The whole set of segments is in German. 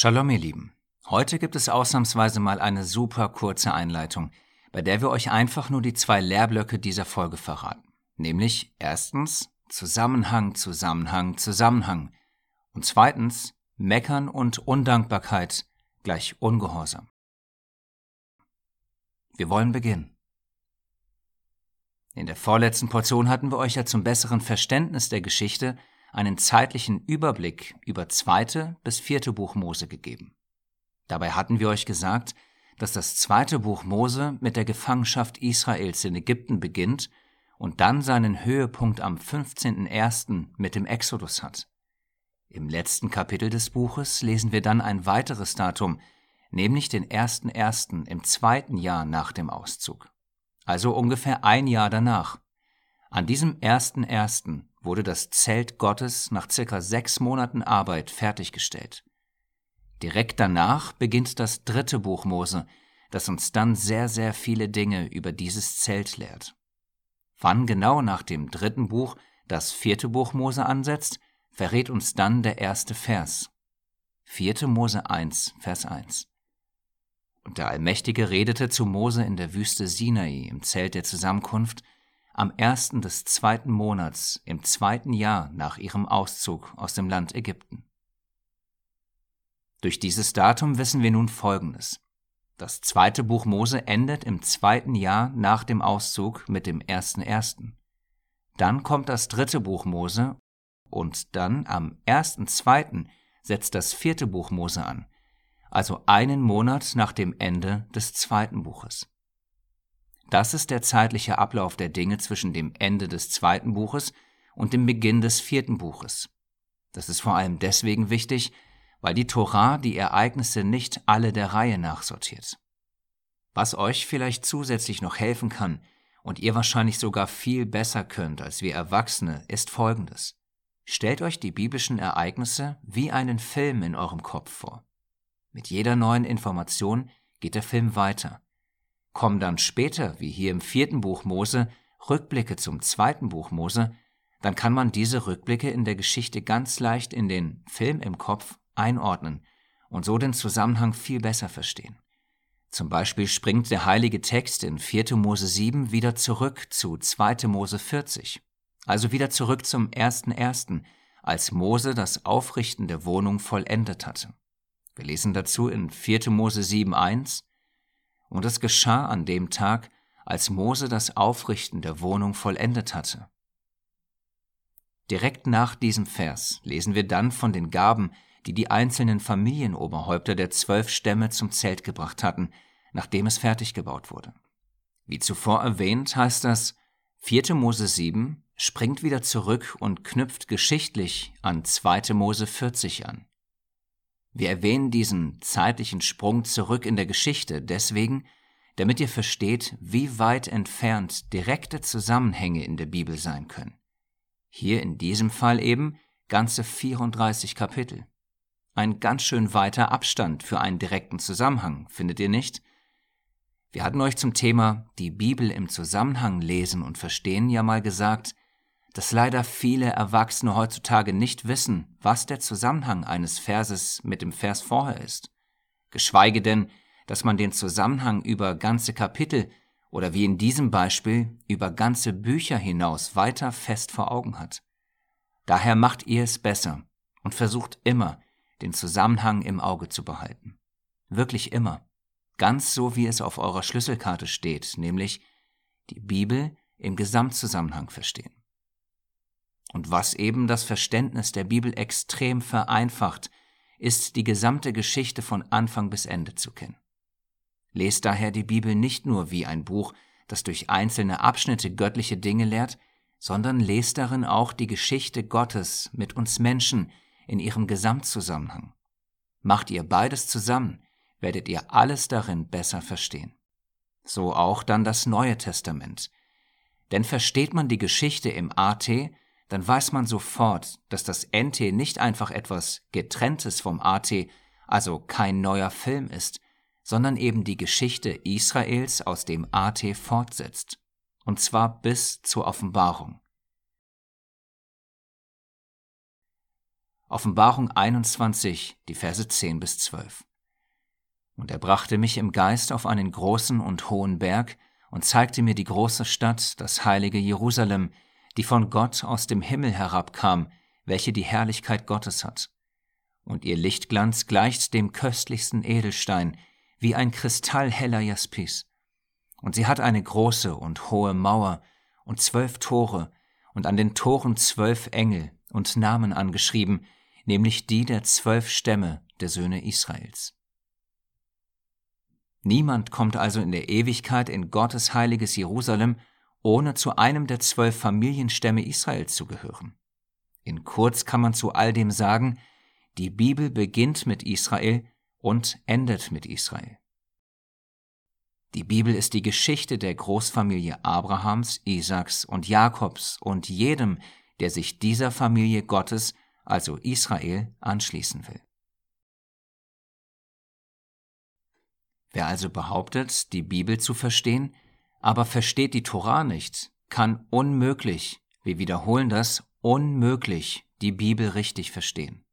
Shalom, ihr Lieben. Heute gibt es ausnahmsweise mal eine super kurze Einleitung, bei der wir euch einfach nur die zwei Lehrblöcke dieser Folge verraten. Nämlich erstens Zusammenhang, Zusammenhang, Zusammenhang und zweitens Meckern und Undankbarkeit gleich Ungehorsam. Wir wollen beginnen. In der vorletzten Portion hatten wir euch ja zum besseren Verständnis der Geschichte einen zeitlichen Überblick über zweite bis vierte Buch Mose gegeben. Dabei hatten wir euch gesagt, dass das zweite Buch Mose mit der Gefangenschaft Israels in Ägypten beginnt und dann seinen Höhepunkt am 15.01. mit dem Exodus hat. Im letzten Kapitel des Buches lesen wir dann ein weiteres Datum, nämlich den 1.01. im zweiten Jahr nach dem Auszug. Also ungefähr ein Jahr danach. An diesem 1.01 wurde das Zelt Gottes nach circa sechs Monaten Arbeit fertiggestellt. Direkt danach beginnt das dritte Buch Mose, das uns dann sehr, sehr viele Dinge über dieses Zelt lehrt. Wann genau nach dem dritten Buch das vierte Buch Mose ansetzt, verrät uns dann der erste Vers. 4. Mose 1, Vers 1. Und der Allmächtige redete zu Mose in der Wüste Sinai im Zelt der Zusammenkunft am ersten des zweiten Monats im zweiten Jahr nach ihrem Auszug aus dem Land Ägypten. Durch dieses Datum wissen wir nun Folgendes. Das zweite Buch Mose endet im zweiten Jahr nach dem Auszug mit dem ersten ersten. Dann kommt das dritte Buch Mose und dann am ersten zweiten setzt das vierte Buch Mose an, also einen Monat nach dem Ende des zweiten Buches. Das ist der zeitliche Ablauf der Dinge zwischen dem Ende des zweiten Buches und dem Beginn des vierten Buches. Das ist vor allem deswegen wichtig, weil die Torah die Ereignisse nicht alle der Reihe nach sortiert. Was euch vielleicht zusätzlich noch helfen kann und ihr wahrscheinlich sogar viel besser könnt als wir Erwachsene, ist Folgendes. Stellt euch die biblischen Ereignisse wie einen Film in eurem Kopf vor. Mit jeder neuen Information geht der Film weiter Kommen dann später, wie hier im vierten Buch Mose, Rückblicke zum zweiten Buch Mose, dann kann man diese Rückblicke in der Geschichte ganz leicht in den Film im Kopf einordnen und so den Zusammenhang viel besser verstehen. Zum Beispiel springt der heilige Text in 4. Mose 7 wieder zurück zu 2. Mose 40, also wieder zurück zum 1.1., als Mose das Aufrichten der Wohnung vollendet hatte. Wir lesen dazu in 4. Mose 7.1 und es geschah an dem Tag, als Mose das Aufrichten der Wohnung vollendet hatte. Direkt nach diesem Vers lesen wir dann von den Gaben, die die einzelnen Familienoberhäupter der zwölf Stämme zum Zelt gebracht hatten, nachdem es fertig gebaut wurde. Wie zuvor erwähnt, heißt das 4. Mose 7 springt wieder zurück und knüpft geschichtlich an 2. Mose 40 an. Wir erwähnen diesen zeitlichen Sprung zurück in der Geschichte deswegen, damit ihr versteht, wie weit entfernt direkte Zusammenhänge in der Bibel sein können. Hier in diesem Fall eben ganze 34 Kapitel. Ein ganz schön weiter Abstand für einen direkten Zusammenhang, findet ihr nicht? Wir hatten euch zum Thema die Bibel im Zusammenhang lesen und verstehen ja mal gesagt, dass leider viele Erwachsene heutzutage nicht wissen, was der Zusammenhang eines Verses mit dem Vers vorher ist, geschweige denn, dass man den Zusammenhang über ganze Kapitel oder wie in diesem Beispiel über ganze Bücher hinaus weiter fest vor Augen hat. Daher macht ihr es besser und versucht immer, den Zusammenhang im Auge zu behalten. Wirklich immer. Ganz so, wie es auf eurer Schlüsselkarte steht, nämlich die Bibel im Gesamtzusammenhang verstehen und was eben das Verständnis der Bibel extrem vereinfacht, ist die gesamte Geschichte von Anfang bis Ende zu kennen. Lest daher die Bibel nicht nur wie ein Buch, das durch einzelne Abschnitte göttliche Dinge lehrt, sondern lest darin auch die Geschichte Gottes mit uns Menschen in ihrem Gesamtzusammenhang. Macht ihr beides zusammen, werdet ihr alles darin besser verstehen. So auch dann das Neue Testament. Denn versteht man die Geschichte im AT, dann weiß man sofort, dass das NT nicht einfach etwas Getrenntes vom AT, also kein neuer Film ist, sondern eben die Geschichte Israels aus dem AT fortsetzt, und zwar bis zur Offenbarung. Offenbarung 21, die Verse 10 bis 12. Und er brachte mich im Geist auf einen großen und hohen Berg und zeigte mir die große Stadt, das heilige Jerusalem, die von Gott aus dem Himmel herabkam, welche die Herrlichkeit Gottes hat. Und ihr Lichtglanz gleicht dem köstlichsten Edelstein, wie ein kristallheller Jaspis. Und sie hat eine große und hohe Mauer und zwölf Tore, und an den Toren zwölf Engel und Namen angeschrieben, nämlich die der zwölf Stämme der Söhne Israels. Niemand kommt also in der Ewigkeit in Gottes heiliges Jerusalem, ohne zu einem der zwölf Familienstämme Israels zu gehören. In kurz kann man zu all dem sagen, die Bibel beginnt mit Israel und endet mit Israel. Die Bibel ist die Geschichte der Großfamilie Abrahams, Isaaks und Jakobs und jedem, der sich dieser Familie Gottes, also Israel, anschließen will. Wer also behauptet, die Bibel zu verstehen, aber versteht die Torah nicht, kann unmöglich, wir wiederholen das, unmöglich die Bibel richtig verstehen.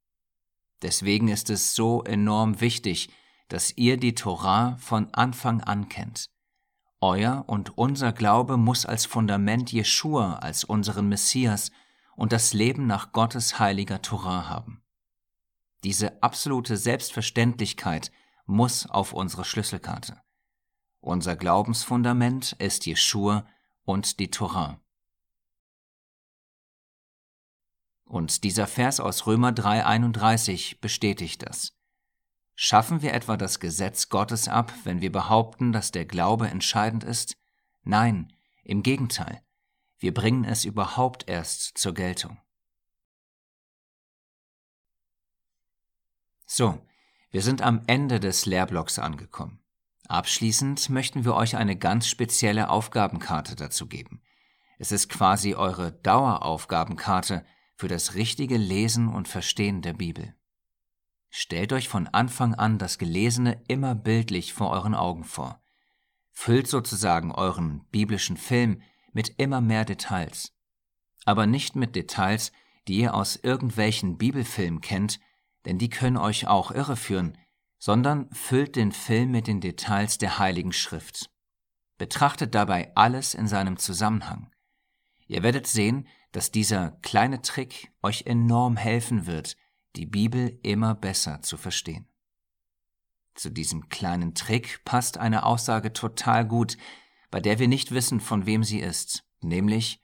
Deswegen ist es so enorm wichtig, dass ihr die Torah von Anfang an kennt. Euer und unser Glaube muss als Fundament Jeschua als unseren Messias und das Leben nach Gottes heiliger Torah haben. Diese absolute Selbstverständlichkeit muss auf unsere Schlüsselkarte. Unser Glaubensfundament ist Jeschua und die Torah. Und dieser Vers aus Römer 3:31 bestätigt das. Schaffen wir etwa das Gesetz Gottes ab, wenn wir behaupten, dass der Glaube entscheidend ist? Nein, im Gegenteil. Wir bringen es überhaupt erst zur Geltung. So, wir sind am Ende des Lehrblocks angekommen. Abschließend möchten wir euch eine ganz spezielle Aufgabenkarte dazu geben. Es ist quasi eure Daueraufgabenkarte für das richtige Lesen und Verstehen der Bibel. Stellt euch von Anfang an das Gelesene immer bildlich vor euren Augen vor. Füllt sozusagen euren biblischen Film mit immer mehr Details. Aber nicht mit Details, die ihr aus irgendwelchen Bibelfilmen kennt, denn die können euch auch irreführen, sondern füllt den Film mit den Details der Heiligen Schrift. Betrachtet dabei alles in seinem Zusammenhang. Ihr werdet sehen, dass dieser kleine Trick euch enorm helfen wird, die Bibel immer besser zu verstehen. Zu diesem kleinen Trick passt eine Aussage total gut, bei der wir nicht wissen, von wem sie ist, nämlich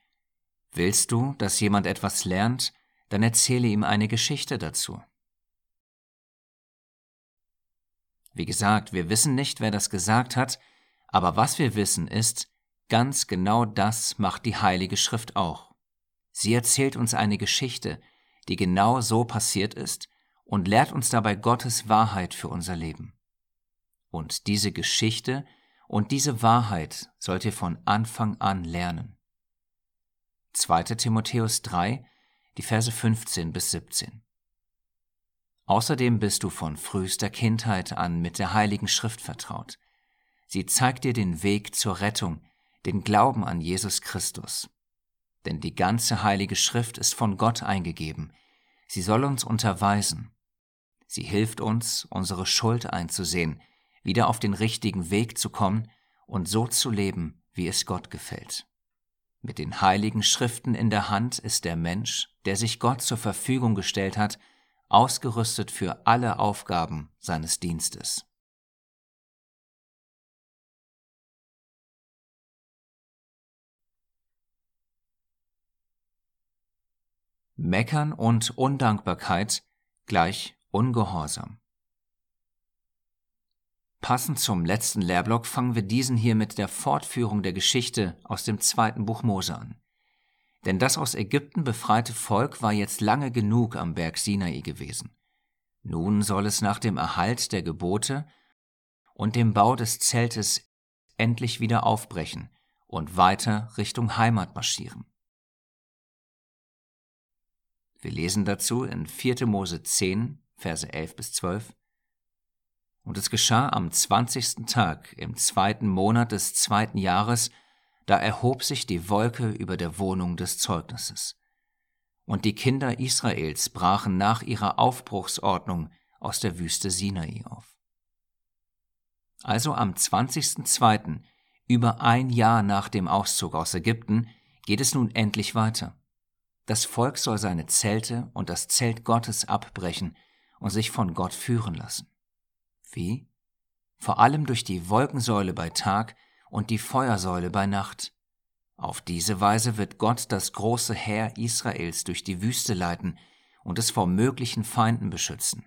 Willst du, dass jemand etwas lernt, dann erzähle ihm eine Geschichte dazu. Wie gesagt, wir wissen nicht, wer das gesagt hat, aber was wir wissen ist, ganz genau das macht die Heilige Schrift auch. Sie erzählt uns eine Geschichte, die genau so passiert ist und lehrt uns dabei Gottes Wahrheit für unser Leben. Und diese Geschichte und diese Wahrheit sollt ihr von Anfang an lernen. 2. Timotheus 3, die Verse 15 bis 17. Außerdem bist du von frühester Kindheit an mit der Heiligen Schrift vertraut. Sie zeigt dir den Weg zur Rettung, den Glauben an Jesus Christus. Denn die ganze Heilige Schrift ist von Gott eingegeben. Sie soll uns unterweisen. Sie hilft uns, unsere Schuld einzusehen, wieder auf den richtigen Weg zu kommen und so zu leben, wie es Gott gefällt. Mit den heiligen Schriften in der Hand ist der Mensch, der sich Gott zur Verfügung gestellt hat, ausgerüstet für alle Aufgaben seines Dienstes. Meckern und Undankbarkeit gleich Ungehorsam. Passend zum letzten Lehrblock fangen wir diesen hier mit der Fortführung der Geschichte aus dem zweiten Buch Mose an. Denn das aus Ägypten befreite Volk war jetzt lange genug am Berg Sinai gewesen. Nun soll es nach dem Erhalt der Gebote und dem Bau des Zeltes endlich wieder aufbrechen und weiter Richtung Heimat marschieren. Wir lesen dazu in 4. Mose 10, Verse 11 bis 12. Und es geschah am zwanzigsten Tag im zweiten Monat des zweiten Jahres, da erhob sich die Wolke über der Wohnung des Zeugnisses. und die Kinder Israels brachen nach ihrer Aufbruchsordnung aus der Wüste Sinai auf. Also am 20.02., über ein Jahr nach dem Auszug aus Ägypten, geht es nun endlich weiter. Das Volk soll seine Zelte und das Zelt Gottes abbrechen und sich von Gott führen lassen. Wie? Vor allem durch die Wolkensäule bei Tag und die Feuersäule bei Nacht. Auf diese Weise wird Gott das große Heer Israels durch die Wüste leiten und es vor möglichen Feinden beschützen.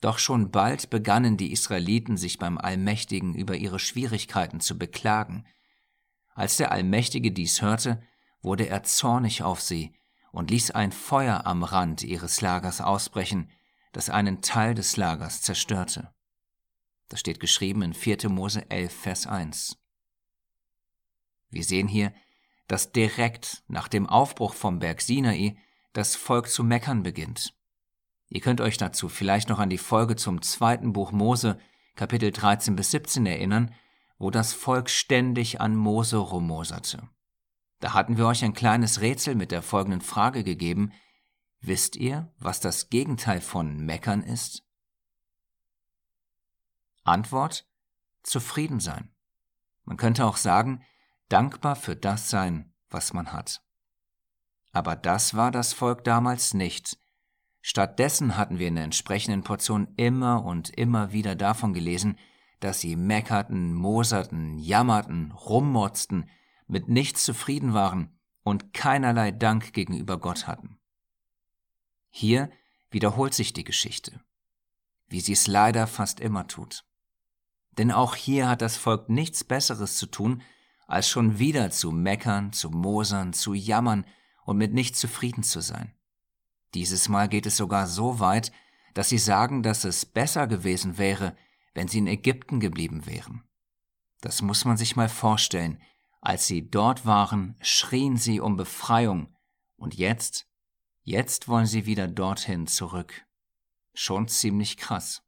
Doch schon bald begannen die Israeliten sich beim Allmächtigen über ihre Schwierigkeiten zu beklagen. Als der Allmächtige dies hörte, wurde er zornig auf sie und ließ ein Feuer am Rand ihres Lagers ausbrechen, das einen Teil des Lagers zerstörte. Das steht geschrieben in 4. Mose 11, Vers 1. Wir sehen hier, dass direkt nach dem Aufbruch vom Berg Sinai das Volk zu meckern beginnt. Ihr könnt euch dazu vielleicht noch an die Folge zum zweiten Buch Mose, Kapitel 13 bis 17 erinnern, wo das Volk ständig an Mose rummoserte. Da hatten wir euch ein kleines Rätsel mit der folgenden Frage gegeben. Wisst ihr, was das Gegenteil von meckern ist? Antwort Zufrieden sein. Man könnte auch sagen, dankbar für das sein, was man hat. Aber das war das Volk damals nicht. Stattdessen hatten wir in der entsprechenden Portion immer und immer wieder davon gelesen, dass sie meckerten, moserten, jammerten, rummotzten, mit nichts zufrieden waren und keinerlei Dank gegenüber Gott hatten. Hier wiederholt sich die Geschichte, wie sie es leider fast immer tut. Denn auch hier hat das Volk nichts Besseres zu tun, als schon wieder zu meckern, zu mosern, zu jammern und mit nichts zufrieden zu sein. Dieses Mal geht es sogar so weit, dass sie sagen, dass es besser gewesen wäre, wenn sie in Ägypten geblieben wären. Das muss man sich mal vorstellen. Als sie dort waren, schrien sie um Befreiung, und jetzt, jetzt wollen sie wieder dorthin zurück. Schon ziemlich krass.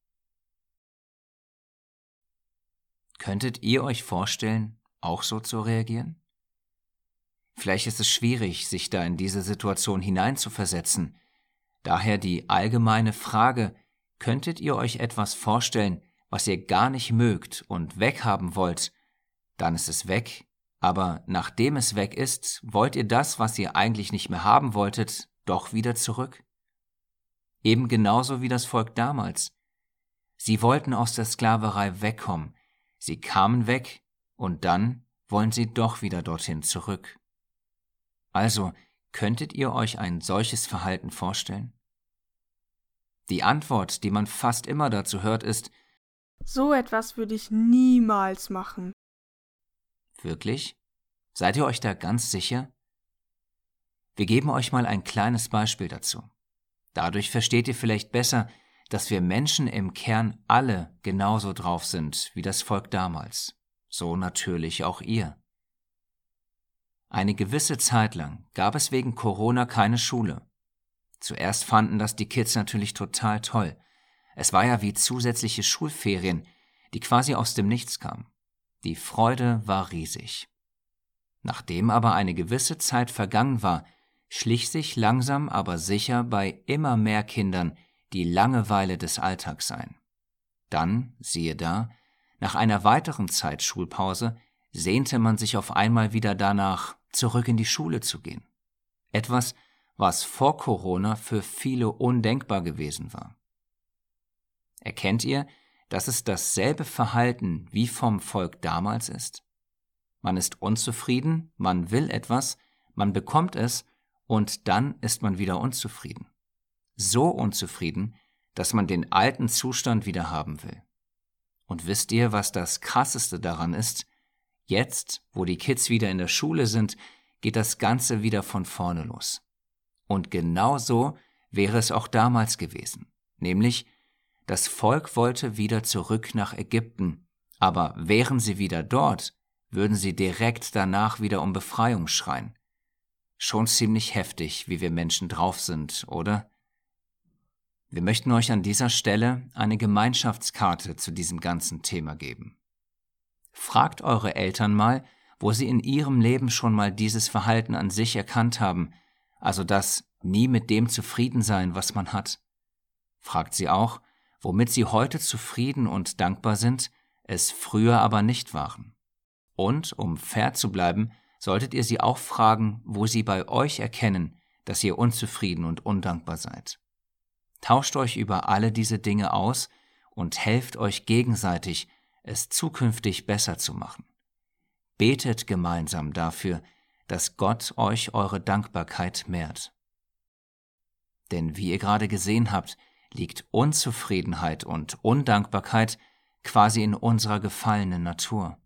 Könntet ihr euch vorstellen, auch so zu reagieren? Vielleicht ist es schwierig, sich da in diese Situation hineinzuversetzen. Daher die allgemeine Frage, könntet ihr euch etwas vorstellen, was ihr gar nicht mögt und weghaben wollt, dann ist es weg, aber nachdem es weg ist, wollt ihr das, was ihr eigentlich nicht mehr haben wolltet, doch wieder zurück? Eben genauso wie das Volk damals. Sie wollten aus der Sklaverei wegkommen, Sie kamen weg und dann wollen sie doch wieder dorthin zurück. Also, könntet ihr euch ein solches Verhalten vorstellen? Die Antwort, die man fast immer dazu hört, ist So etwas würde ich niemals machen. Wirklich? Seid ihr euch da ganz sicher? Wir geben euch mal ein kleines Beispiel dazu. Dadurch versteht ihr vielleicht besser, dass wir Menschen im Kern alle genauso drauf sind wie das Volk damals, so natürlich auch ihr. Eine gewisse Zeit lang gab es wegen Corona keine Schule. Zuerst fanden das die Kids natürlich total toll. Es war ja wie zusätzliche Schulferien, die quasi aus dem Nichts kamen. Die Freude war riesig. Nachdem aber eine gewisse Zeit vergangen war, schlich sich langsam aber sicher bei immer mehr Kindern die Langeweile des Alltags ein. Dann, siehe da, nach einer weiteren Zeit Schulpause sehnte man sich auf einmal wieder danach, zurück in die Schule zu gehen. Etwas, was vor Corona für viele undenkbar gewesen war. Erkennt ihr, dass es dasselbe Verhalten wie vom Volk damals ist? Man ist unzufrieden, man will etwas, man bekommt es und dann ist man wieder unzufrieden so unzufrieden, dass man den alten Zustand wieder haben will. Und wisst ihr, was das Krasseste daran ist? Jetzt, wo die Kids wieder in der Schule sind, geht das Ganze wieder von vorne los. Und genau so wäre es auch damals gewesen. Nämlich, das Volk wollte wieder zurück nach Ägypten, aber wären sie wieder dort, würden sie direkt danach wieder um Befreiung schreien. Schon ziemlich heftig, wie wir Menschen drauf sind, oder? Wir möchten euch an dieser Stelle eine Gemeinschaftskarte zu diesem ganzen Thema geben. Fragt eure Eltern mal, wo sie in ihrem Leben schon mal dieses Verhalten an sich erkannt haben, also dass, nie mit dem zufrieden sein, was man hat. Fragt sie auch, womit sie heute zufrieden und dankbar sind, es früher aber nicht waren. Und, um fair zu bleiben, solltet ihr sie auch fragen, wo sie bei euch erkennen, dass ihr unzufrieden und undankbar seid. Tauscht euch über alle diese Dinge aus und helft euch gegenseitig, es zukünftig besser zu machen. Betet gemeinsam dafür, dass Gott euch eure Dankbarkeit mehrt. Denn wie ihr gerade gesehen habt, liegt Unzufriedenheit und Undankbarkeit quasi in unserer gefallenen Natur.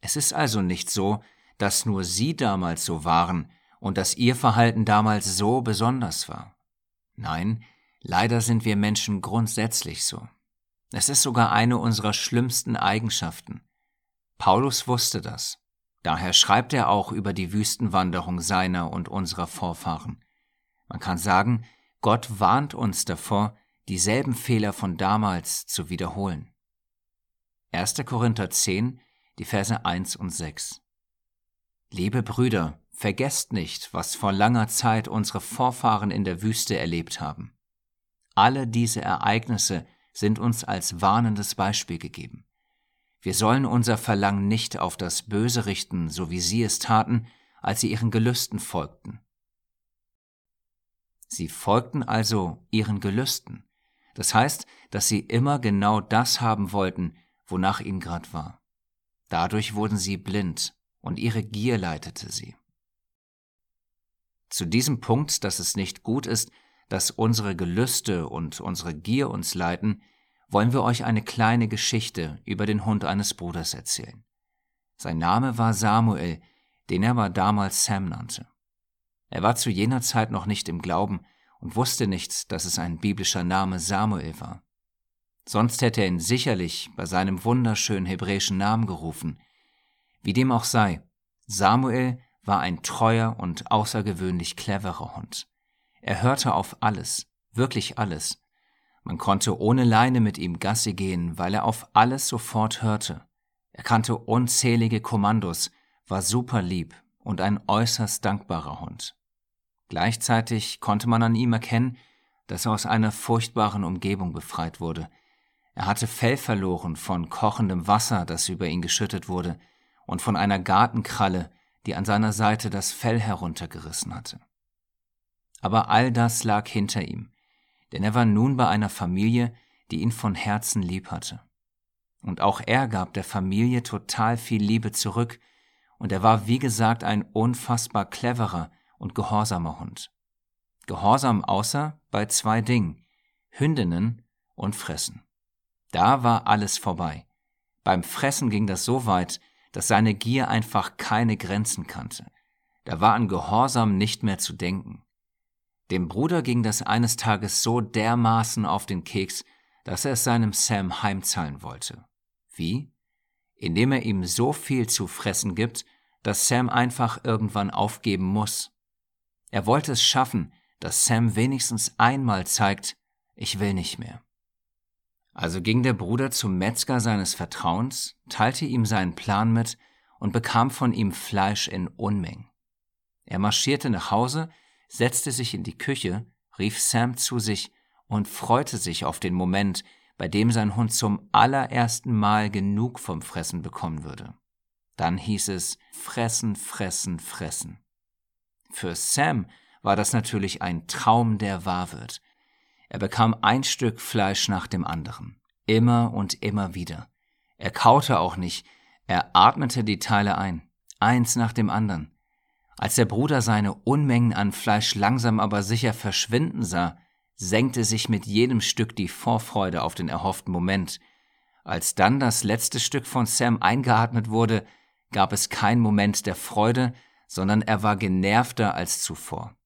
Es ist also nicht so, dass nur sie damals so waren und dass ihr Verhalten damals so besonders war. Nein, leider sind wir Menschen grundsätzlich so. Es ist sogar eine unserer schlimmsten Eigenschaften. Paulus wusste das. Daher schreibt er auch über die Wüstenwanderung seiner und unserer Vorfahren. Man kann sagen, Gott warnt uns davor, dieselben Fehler von damals zu wiederholen. 1. Korinther 10, die Verse 1 und 6. Liebe Brüder, vergesst nicht, was vor langer Zeit unsere Vorfahren in der Wüste erlebt haben. Alle diese Ereignisse sind uns als warnendes Beispiel gegeben. Wir sollen unser Verlangen nicht auf das Böse richten, so wie sie es taten, als sie ihren Gelüsten folgten. Sie folgten also ihren Gelüsten. Das heißt, dass sie immer genau das haben wollten, wonach ihnen grad war. Dadurch wurden sie blind und ihre Gier leitete sie. Zu diesem Punkt, dass es nicht gut ist, dass unsere Gelüste und unsere Gier uns leiten, wollen wir euch eine kleine Geschichte über den Hund eines Bruders erzählen. Sein Name war Samuel, den er aber damals Sam nannte. Er war zu jener Zeit noch nicht im Glauben und wusste nicht, dass es ein biblischer Name Samuel war. Sonst hätte er ihn sicherlich bei seinem wunderschönen hebräischen Namen gerufen. Wie dem auch sei, Samuel war ein treuer und außergewöhnlich cleverer Hund. Er hörte auf alles, wirklich alles. Man konnte ohne Leine mit ihm Gasse gehen, weil er auf alles sofort hörte. Er kannte unzählige Kommandos, war super lieb und ein äußerst dankbarer Hund. Gleichzeitig konnte man an ihm erkennen, dass er aus einer furchtbaren Umgebung befreit wurde. Er hatte Fell verloren von kochendem Wasser, das über ihn geschüttet wurde, und von einer Gartenkralle, die an seiner Seite das Fell heruntergerissen hatte. Aber all das lag hinter ihm, denn er war nun bei einer Familie, die ihn von Herzen lieb hatte. Und auch er gab der Familie total viel Liebe zurück, und er war wie gesagt ein unfassbar cleverer und gehorsamer Hund. Gehorsam außer bei zwei Dingen, Hündinnen und Fressen. Da war alles vorbei. Beim Fressen ging das so weit, dass seine Gier einfach keine Grenzen kannte. Da war an Gehorsam nicht mehr zu denken. Dem Bruder ging das eines Tages so dermaßen auf den Keks, dass er es seinem Sam heimzahlen wollte. Wie? Indem er ihm so viel zu fressen gibt, dass Sam einfach irgendwann aufgeben muss. Er wollte es schaffen, dass Sam wenigstens einmal zeigt, ich will nicht mehr. Also ging der Bruder zum Metzger seines Vertrauens, teilte ihm seinen Plan mit und bekam von ihm Fleisch in Unmengen. Er marschierte nach Hause, setzte sich in die Küche, rief Sam zu sich und freute sich auf den Moment, bei dem sein Hund zum allerersten Mal genug vom Fressen bekommen würde. Dann hieß es fressen, fressen, fressen. Für Sam war das natürlich ein Traum, der wahr wird. Er bekam ein Stück Fleisch nach dem anderen, immer und immer wieder. Er kaute auch nicht, er atmete die Teile ein, eins nach dem anderen. Als der Bruder seine Unmengen an Fleisch langsam aber sicher verschwinden sah, senkte sich mit jedem Stück die Vorfreude auf den erhofften Moment. Als dann das letzte Stück von Sam eingeatmet wurde, gab es keinen Moment der Freude, sondern er war genervter als zuvor.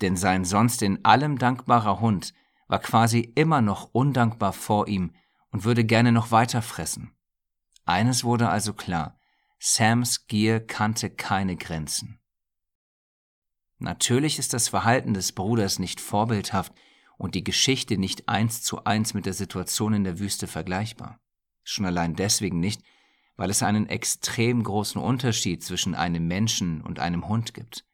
Denn sein sonst in allem dankbarer Hund war quasi immer noch undankbar vor ihm und würde gerne noch weiter fressen. Eines wurde also klar, Sams Gier kannte keine Grenzen. Natürlich ist das Verhalten des Bruders nicht vorbildhaft und die Geschichte nicht eins zu eins mit der Situation in der Wüste vergleichbar. Schon allein deswegen nicht, weil es einen extrem großen Unterschied zwischen einem Menschen und einem Hund gibt.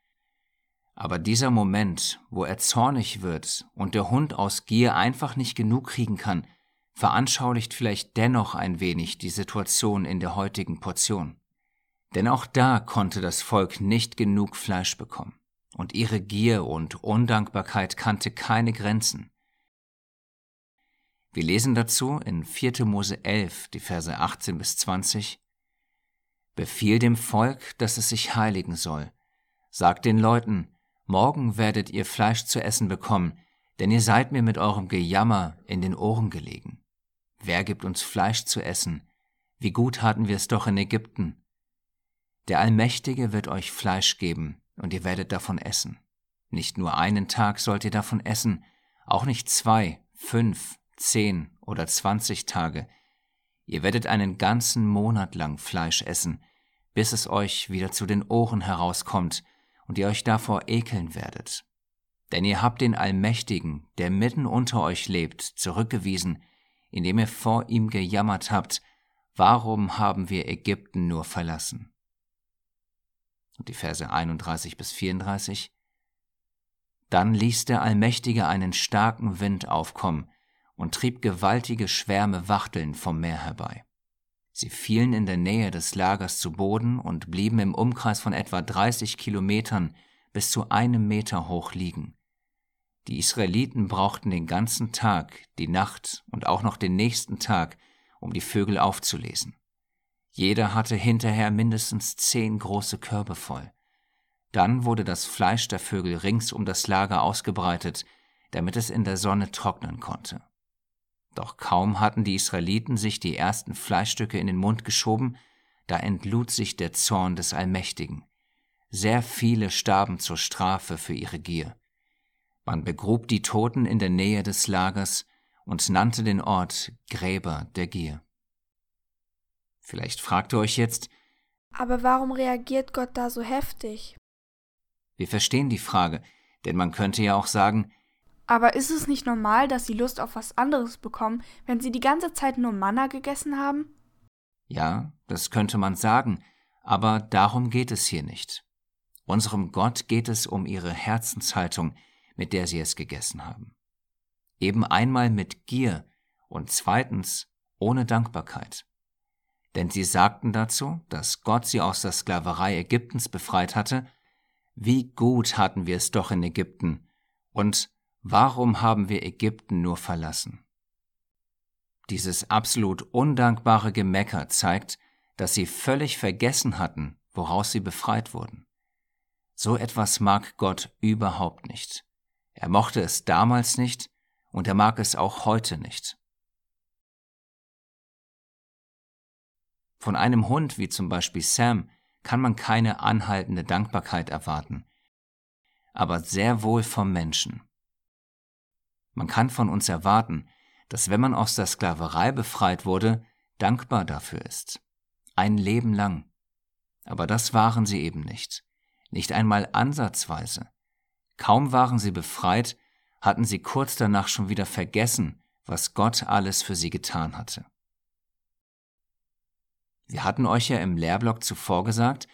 Aber dieser Moment, wo er zornig wird und der Hund aus Gier einfach nicht genug kriegen kann, veranschaulicht vielleicht dennoch ein wenig die Situation in der heutigen Portion. Denn auch da konnte das Volk nicht genug Fleisch bekommen, und ihre Gier und Undankbarkeit kannte keine Grenzen. Wir lesen dazu in 4. Mose 11, die Verse 18 bis 20, Befiehl dem Volk, dass es sich heiligen soll. Sagt den Leuten, morgen werdet ihr Fleisch zu essen bekommen, denn ihr seid mir mit eurem Gejammer in den Ohren gelegen. Wer gibt uns Fleisch zu essen? Wie gut hatten wir es doch in Ägypten. Der Allmächtige wird euch Fleisch geben, und ihr werdet davon essen. Nicht nur einen Tag sollt ihr davon essen, auch nicht zwei, fünf, zehn oder zwanzig Tage. Ihr werdet einen ganzen Monat lang Fleisch essen, bis es euch wieder zu den Ohren herauskommt und ihr euch davor ekeln werdet. Denn ihr habt den Allmächtigen, der mitten unter euch lebt, zurückgewiesen, indem ihr vor ihm gejammert habt, warum haben wir Ägypten nur verlassen? Und die Verse 31 bis 34. Dann ließ der Allmächtige einen starken Wind aufkommen und trieb gewaltige Schwärme Wachteln vom Meer herbei. Sie fielen in der Nähe des Lagers zu Boden und blieben im Umkreis von etwa 30 Kilometern bis zu einem Meter hoch liegen. Die Israeliten brauchten den ganzen Tag, die Nacht und auch noch den nächsten Tag, um die Vögel aufzulesen. Jeder hatte hinterher mindestens zehn große Körbe voll. Dann wurde das Fleisch der Vögel rings um das Lager ausgebreitet, damit es in der Sonne trocknen konnte. Doch kaum hatten die Israeliten sich die ersten Fleischstücke in den Mund geschoben, da entlud sich der Zorn des Allmächtigen. Sehr viele starben zur Strafe für ihre Gier. Man begrub die Toten in der Nähe des Lagers und nannte den Ort Gräber der Gier. Vielleicht fragt ihr euch jetzt, aber warum reagiert Gott da so heftig? Wir verstehen die Frage, denn man könnte ja auch sagen, aber ist es nicht normal, dass sie Lust auf was anderes bekommen, wenn sie die ganze Zeit nur Manna gegessen haben? Ja, das könnte man sagen, aber darum geht es hier nicht. Unserem Gott geht es um ihre Herzenshaltung, mit der sie es gegessen haben. Eben einmal mit Gier und zweitens ohne Dankbarkeit. Denn sie sagten dazu, dass Gott sie aus der Sklaverei Ägyptens befreit hatte, wie gut hatten wir es doch in Ägypten, und Warum haben wir Ägypten nur verlassen? Dieses absolut undankbare Gemecker zeigt, dass sie völlig vergessen hatten, woraus sie befreit wurden. So etwas mag Gott überhaupt nicht. Er mochte es damals nicht und er mag es auch heute nicht. Von einem Hund wie zum Beispiel Sam kann man keine anhaltende Dankbarkeit erwarten, aber sehr wohl vom Menschen. Man kann von uns erwarten, dass wenn man aus der Sklaverei befreit wurde, dankbar dafür ist. Ein Leben lang. Aber das waren sie eben nicht. Nicht einmal ansatzweise. Kaum waren sie befreit, hatten sie kurz danach schon wieder vergessen, was Gott alles für sie getan hatte. Wir hatten euch ja im Lehrblock zuvor gesagt,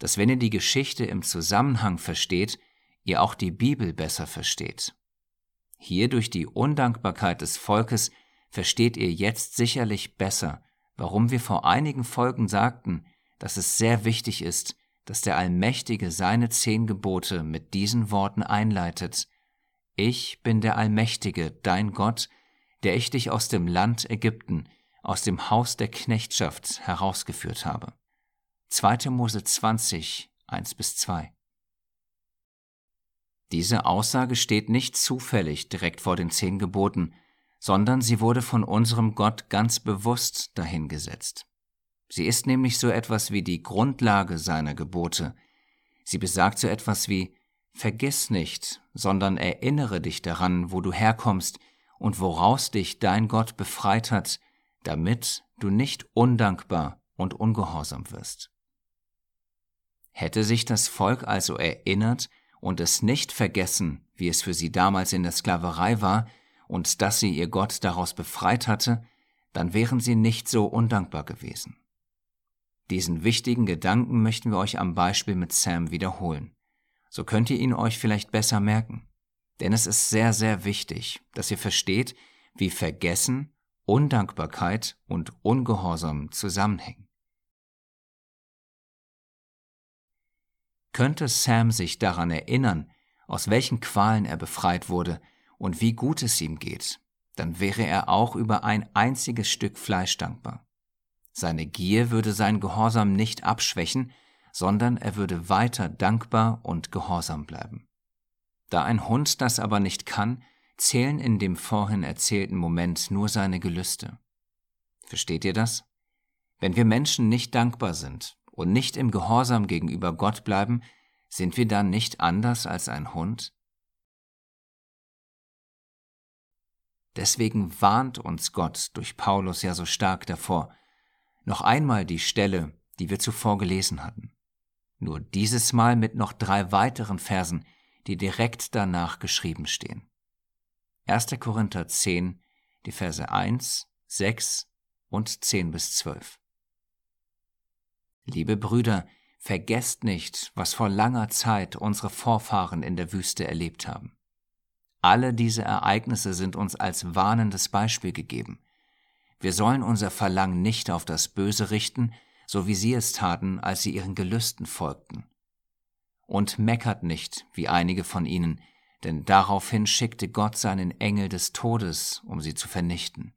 dass wenn ihr die Geschichte im Zusammenhang versteht, ihr auch die Bibel besser versteht. Hier durch die Undankbarkeit des Volkes versteht ihr jetzt sicherlich besser, warum wir vor einigen Folgen sagten, dass es sehr wichtig ist, dass der Allmächtige seine zehn Gebote mit diesen Worten einleitet. Ich bin der Allmächtige, dein Gott, der ich dich aus dem Land Ägypten, aus dem Haus der Knechtschaft herausgeführt habe. 2. Mose 20, 1 bis 2. Diese Aussage steht nicht zufällig direkt vor den zehn Geboten, sondern sie wurde von unserem Gott ganz bewusst dahingesetzt. Sie ist nämlich so etwas wie die Grundlage seiner Gebote. Sie besagt so etwas wie Vergiss nicht, sondern erinnere dich daran, wo du herkommst und woraus dich dein Gott befreit hat, damit du nicht undankbar und ungehorsam wirst. Hätte sich das Volk also erinnert, und es nicht vergessen, wie es für sie damals in der Sklaverei war und dass sie ihr Gott daraus befreit hatte, dann wären sie nicht so undankbar gewesen. Diesen wichtigen Gedanken möchten wir euch am Beispiel mit Sam wiederholen. so könnt ihr ihn euch vielleicht besser merken. Denn es ist sehr, sehr wichtig, dass ihr versteht, wie Vergessen, Undankbarkeit und Ungehorsam zusammenhängen. Könnte Sam sich daran erinnern, aus welchen Qualen er befreit wurde und wie gut es ihm geht, dann wäre er auch über ein einziges Stück Fleisch dankbar. Seine Gier würde seinen Gehorsam nicht abschwächen, sondern er würde weiter dankbar und gehorsam bleiben. Da ein Hund das aber nicht kann, zählen in dem vorhin erzählten Moment nur seine Gelüste. Versteht ihr das? Wenn wir Menschen nicht dankbar sind und nicht im Gehorsam gegenüber Gott bleiben, sind wir dann nicht anders als ein Hund? Deswegen warnt uns Gott durch Paulus ja so stark davor, noch einmal die Stelle, die wir zuvor gelesen hatten. Nur dieses Mal mit noch drei weiteren Versen, die direkt danach geschrieben stehen. 1. Korinther 10, die Verse 1, 6 und 10 bis 12. Liebe Brüder, vergesst nicht, was vor langer Zeit unsere Vorfahren in der Wüste erlebt haben. Alle diese Ereignisse sind uns als warnendes Beispiel gegeben. Wir sollen unser Verlangen nicht auf das Böse richten, so wie sie es taten, als sie ihren Gelüsten folgten. Und meckert nicht, wie einige von ihnen, denn daraufhin schickte Gott seinen Engel des Todes, um sie zu vernichten.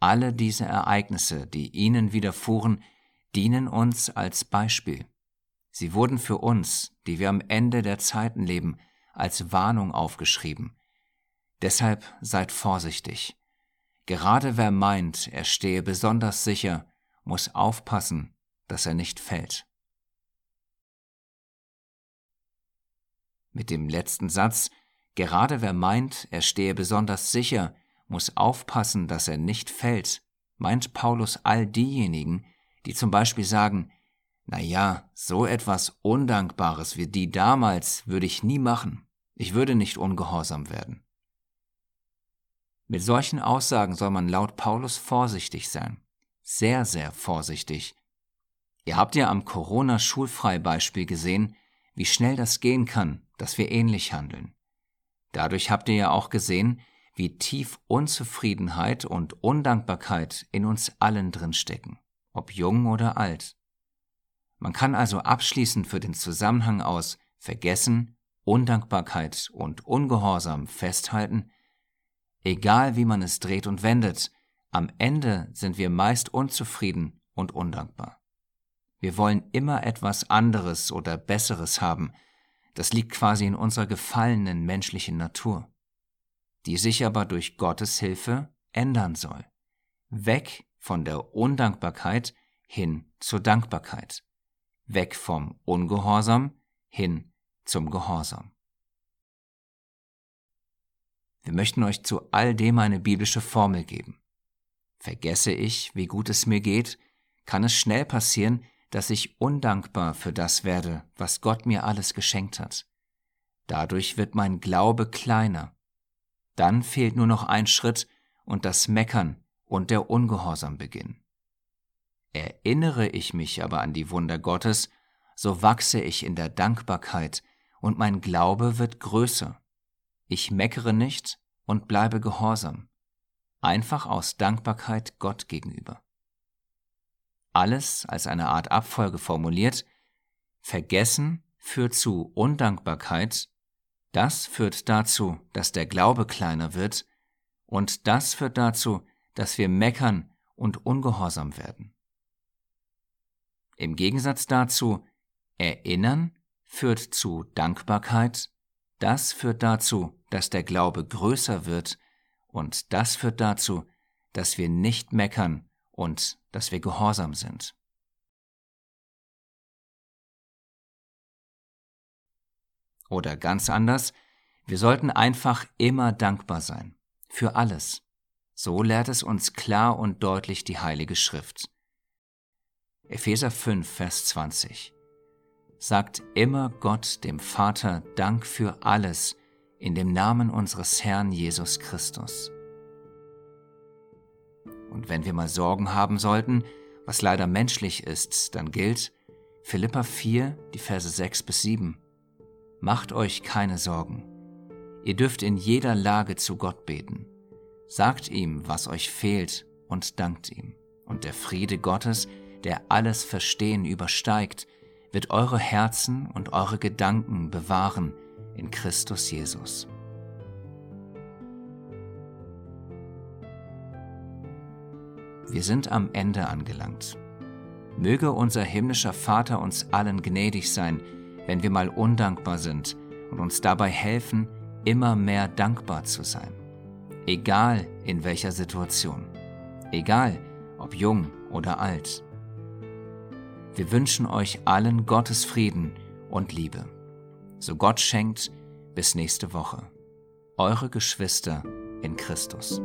Alle diese Ereignisse, die ihnen widerfuhren, dienen uns als Beispiel. Sie wurden für uns, die wir am Ende der Zeiten leben, als Warnung aufgeschrieben. Deshalb seid vorsichtig. Gerade wer meint, er stehe besonders sicher, muss aufpassen, dass er nicht fällt. Mit dem letzten Satz, gerade wer meint, er stehe besonders sicher, muss aufpassen, dass er nicht fällt, meint Paulus all diejenigen, die zum Beispiel sagen, na ja, so etwas Undankbares wie die damals würde ich nie machen. Ich würde nicht ungehorsam werden. Mit solchen Aussagen soll man laut Paulus vorsichtig sein. Sehr, sehr vorsichtig. Ihr habt ja am Corona-Schulfrei-Beispiel gesehen, wie schnell das gehen kann, dass wir ähnlich handeln. Dadurch habt ihr ja auch gesehen, wie tief Unzufriedenheit und Undankbarkeit in uns allen drinstecken, ob jung oder alt. Man kann also abschließend für den Zusammenhang aus Vergessen, Undankbarkeit und Ungehorsam festhalten, egal wie man es dreht und wendet, am Ende sind wir meist unzufrieden und undankbar. Wir wollen immer etwas anderes oder Besseres haben, das liegt quasi in unserer gefallenen menschlichen Natur, die sich aber durch Gottes Hilfe ändern soll. Weg von der Undankbarkeit hin zur Dankbarkeit. Weg vom Ungehorsam hin zum Gehorsam. Wir möchten euch zu all dem eine biblische Formel geben. Vergesse ich, wie gut es mir geht, kann es schnell passieren, dass ich undankbar für das werde, was Gott mir alles geschenkt hat. Dadurch wird mein Glaube kleiner. Dann fehlt nur noch ein Schritt und das Meckern und der Ungehorsam beginnen. Erinnere ich mich aber an die Wunder Gottes, so wachse ich in der Dankbarkeit und mein Glaube wird größer. Ich meckere nicht und bleibe gehorsam, einfach aus Dankbarkeit Gott gegenüber alles als eine Art Abfolge formuliert, Vergessen führt zu Undankbarkeit, das führt dazu, dass der Glaube kleiner wird, und das führt dazu, dass wir meckern und ungehorsam werden. Im Gegensatz dazu, Erinnern führt zu Dankbarkeit, das führt dazu, dass der Glaube größer wird, und das führt dazu, dass wir nicht meckern und dass wir gehorsam sind. Oder ganz anders, wir sollten einfach immer dankbar sein. Für alles. So lehrt es uns klar und deutlich die Heilige Schrift. Epheser 5, Vers 20. Sagt immer Gott, dem Vater, Dank für alles in dem Namen unseres Herrn Jesus Christus. Und wenn wir mal Sorgen haben sollten, was leider menschlich ist, dann gilt Philippa 4, die Verse 6 bis 7. Macht euch keine Sorgen. Ihr dürft in jeder Lage zu Gott beten. Sagt ihm, was euch fehlt und dankt ihm. Und der Friede Gottes, der alles Verstehen übersteigt, wird eure Herzen und eure Gedanken bewahren in Christus Jesus. Wir sind am Ende angelangt. Möge unser himmlischer Vater uns allen gnädig sein, wenn wir mal undankbar sind und uns dabei helfen, immer mehr dankbar zu sein. Egal in welcher Situation. Egal ob jung oder alt. Wir wünschen euch allen Gottes Frieden und Liebe. So Gott schenkt, bis nächste Woche. Eure Geschwister in Christus.